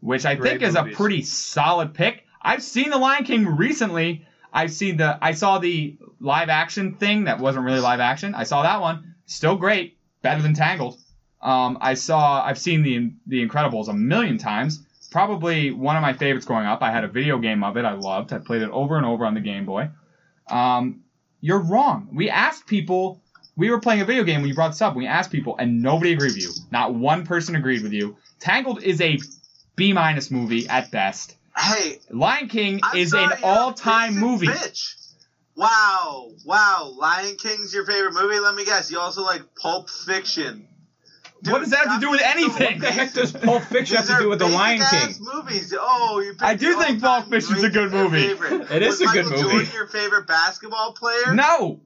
which I Great think is a pretty solid pick. I've seen the Lion King recently. I've seen the I saw the live action thing that wasn't really live action. I saw that one. Still great. Better than Tangled. Um, I saw I've seen the the Incredibles a million times. Probably one of my favorites growing up. I had a video game of it. I loved. I played it over and over on the Game Boy. Um, you're wrong. We asked people. We were playing a video game when you brought this up. We asked people, and nobody agreed with you. Not one person agreed with you. Tangled is a B minus movie at best. Hey, Lion King I'm is an all time movie. Bitch. Wow, wow. Lion King's your favorite movie? Let me guess. You also like Pulp Fiction. What does that have to do with stop being so anything? What the heck does Pulp Fiction have to do with the Lion King? Movies. Oh, you I do think Pulp Fiction's a good movie. favorite. It is Was a good Michael movie. Jordan your favorite basketball player? No,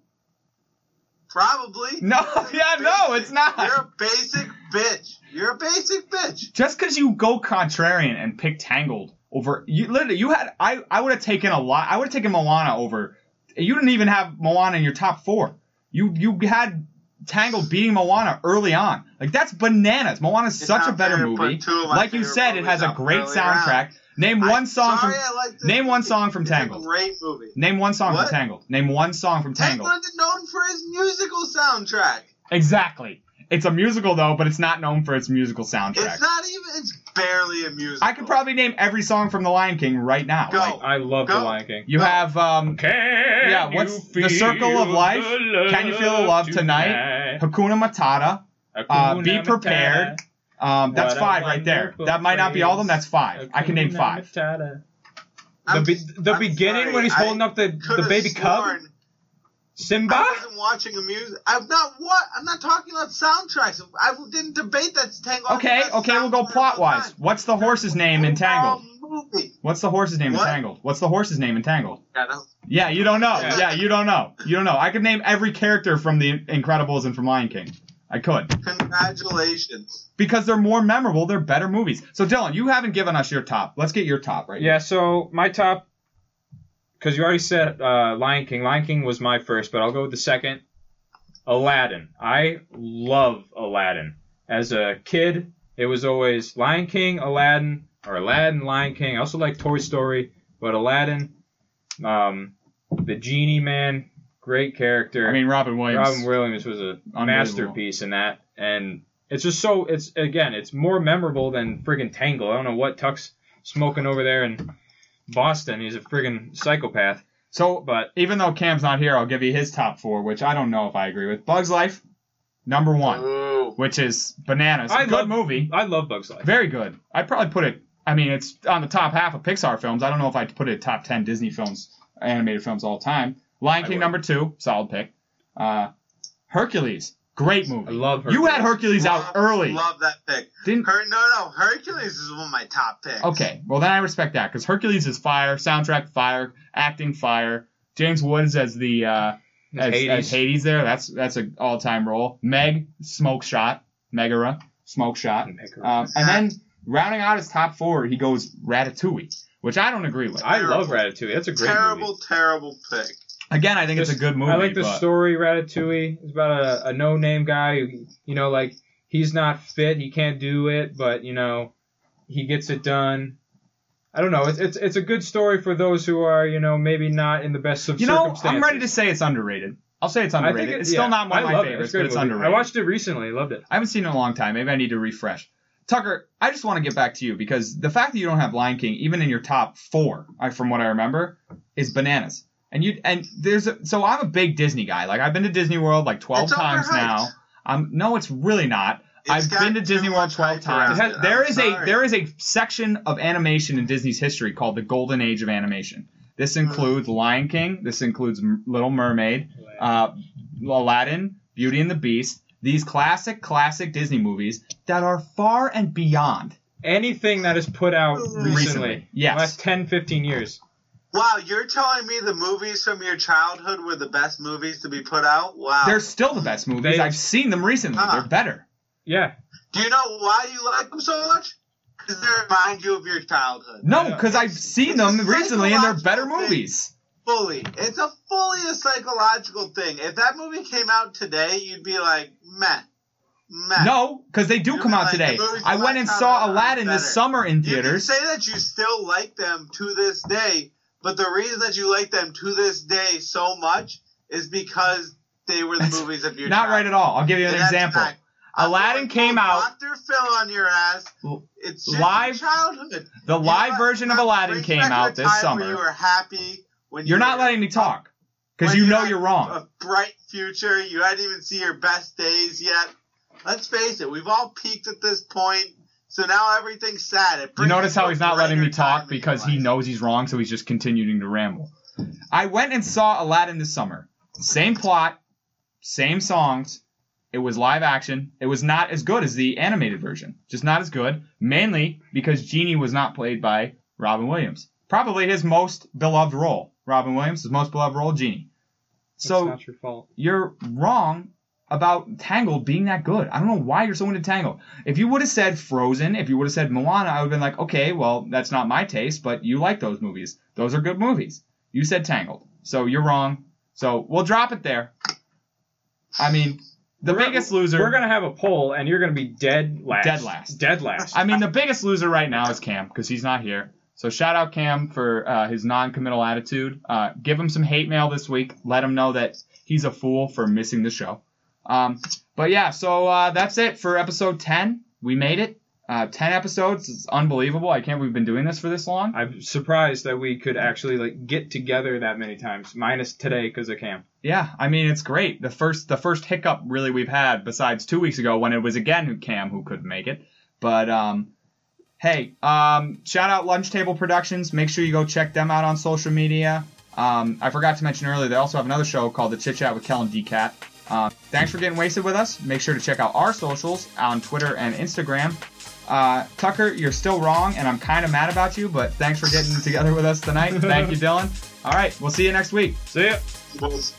Probably. no, [laughs] yeah, no, it's not. You're a basic bitch. You're a basic bitch. Just because you go contrarian and pick Tangled over, you literally, you had, I, I would have taken a lot. I would have taken Moana over. You didn't even have Moana in your top four. You, you had Tangled beating Moana early on. Like that's bananas. Moana's It's such a better fair to put movie. two of my Like you said, it has a great soundtrack. Name one song sorry from. Like name one song from Tangled. A great movie. Name one song What? from Tangled. Name one song from Tangled. Tangled is known for his musical soundtrack. Exactly. It's a musical though, but it's not known for its musical soundtrack. It's not even. It's barely a musical. I could probably name every song from The Lion King right now. Go. Like, I love the Lion King. you No. have um, Can Yeah, what's the circle of life? Can you feel the love tonight? Hakuna Matata. Uh, be prepared. Um, that's What five right there. wonderful That might not be all of them. That's five. I can name five. Matata. The, be- the I'm beginning sorry, when he's I holding up the, the could've baby cub, sworn Simba. I wasn't watching a music. I'm not what. I'm not talking about soundtracks. I didn't debate that Tangled. Okay, okay, we'll go plot wise. What's the horse's name in Tangled? Movie. What's the horse's name in Tangled? What's the horse's name in Tangled? Yeah. Yeah, you don't know. Yeah. Yeah, you don't know. You don't know. I could name every character from The Incredibles and from Lion King. I could. Congratulations. Because they're more memorable, they're better movies. So Dylan, you haven't given us your top. Let's get your top right Yeah, so my top, because you already said uh, Lion King. Lion King was my first, but I'll go with the second. Aladdin. I love Aladdin. As a kid, it was always Lion King, Aladdin, or Aladdin, Lion King. I also like Toy Story, but Aladdin, um, the genie man, great character. I mean, Robin Williams. Robin Williams was a masterpiece in that, and it's just so it's again it's more memorable than friggin' Tangle. I don't know what Tuck's smoking over there in Boston. He's a friggin' psychopath. So, But even though Cam's not here, I'll give you his top four, which I don't know if I agree with. Bugs Life, number one, Ooh. which is Bananas. I good love- movie. I love Bugs Life. Very good. I'd probably put it. I mean, it's on the top half of Pixar films. I don't know if I'd put it top ten Disney films, animated films all time. Lion King number two, solid pick. Uh, Hercules, great movie. I love Hercules. You had Hercules. Hercules out Love- early. Love that pick. Didn't Her, no, no, Hercules is one of my top picks. okay? Well, then I respect that because Hercules is fire, soundtrack fire, acting fire. James Woods as the uh, as, Hades. as Hades there. That's that's an all time role. Meg, smoke shot. Megara, smoke shot. Megara. Um, and then rounding out his top four, he goes Ratatouille, which I don't agree with. I love Ratatouille. That's a great Terrible, movie. terrible pick. Again, I think it's a good movie. I like the but story Ratatouille. It's about a, a no-name guy who, you know, like he's not fit, he can't do it, but you know, he gets it done. I don't know. It's it's it's a good story for those who are, you know, maybe not in the best of You know, circumstances. I'm ready to say it's underrated. I'll say it's I underrated. think it- it's yeah, still not one of my love it. favorites, It's but it's movie. underrated. I watched it recently. Loved it. I haven't seen it in a long time. Maybe I need to refresh. Tucker, I just want to get back to you because the fact that you don't have Lion King, even in your top four, I- from what I remember, is bananas. And you and there's a, so I'm a big Disney guy. Like I've been to Disney World like 12 It's times overhyped. now. Um, no, it's really not. It's I've been to Disney World 12 times. around It has- it. there I'm a there is a section of animation in Disney's history called the Golden Age of Animation. This Hmm. includes Lion King. This includes Little Mermaid, uh, Aladdin, Beauty and the Beast. These classic, classic Disney movies that are far and beyond. Anything that is put out recently, Recently, yes. last 10, 15 years. Wow, you're telling me the movies from your childhood were the best movies to be put out? Wow. They're still the best movies. They- I've seen them recently. Huh. They're better. Yeah. Do you know why you like them so much? Because they remind you of your childhood. No, because I've seen It's them recently and they're better thing. movies. Fully. It's a fully a psychological thing. If that movie came out today, you'd be like, meh. Meh. No, because they do You come mean out like today. I went and saw Aladdin this summer in theaters. You can theaters. say that you still like them to this day, but the reason that you like them to this day so much is because they were the That's movies of your Not childhood. right at all. I'll give you an And example. Aladdin came out- Dr. Phil on your ass. It's live- childhood. The You live let- version of Aladdin came out this summer. You were happy. When you You're not were letting me talk because you you know you're wrong. A bright future. You hadn't even seen your best days yet. Let's face it. We've all peaked at this point. So now everything's sad. It You notice how he's not letting me talk because he knows he's wrong, so he's just continuing to ramble. I went and saw Aladdin this summer. Same plot, same songs. It was live action. It was not as good as the animated version. Just not as good, mainly because Genie was not played by Robin Williams. Probably his most beloved role. Robin Williams, his most beloved role, Genie. It's So not your fault. you're wrong about Tangled being that good. I don't know why you're so into Tangled. If you would have said Frozen, if you would have said Moana, I would have been like, okay, well, that's not my taste, but you like those movies. Those are good movies. You said Tangled. So you're wrong. So we'll drop it there. I mean, the We're- biggest loser. We're gonna have a poll, and you're gonna be dead last. Dead last. Dead last. I mean, the biggest loser right now is Cam because he's not here. So shout out Cam for uh, his non-committal attitude. Uh, give him some hate mail this week. Let him know that he's a fool for missing the show. Um, but yeah, so uh, that's it for episode 10. We made it. Uh, 10 episodes. It's unbelievable. I can't we've been doing this for this long. I'm surprised that we could actually like get together that many times, minus today because of Cam. Yeah, I mean it's great. The first the first hiccup really we've had besides two weeks ago when it was again who Cam who couldn't make it. But um, hey, um, shout out Lunch Table Productions. Make sure you go check them out on social media. Um, I forgot to mention earlier they also have another show called The Chit Chat with Kel and DCat. Uh, thanks for getting wasted with us. Make sure to check out our socials on Twitter and Instagram. Uh, Tucker, you're still wrong, and I'm kind of mad about you, but thanks for getting together with us tonight. Thank you, [laughs] Dylan. All right, we'll see you next week. See ya. Bulls.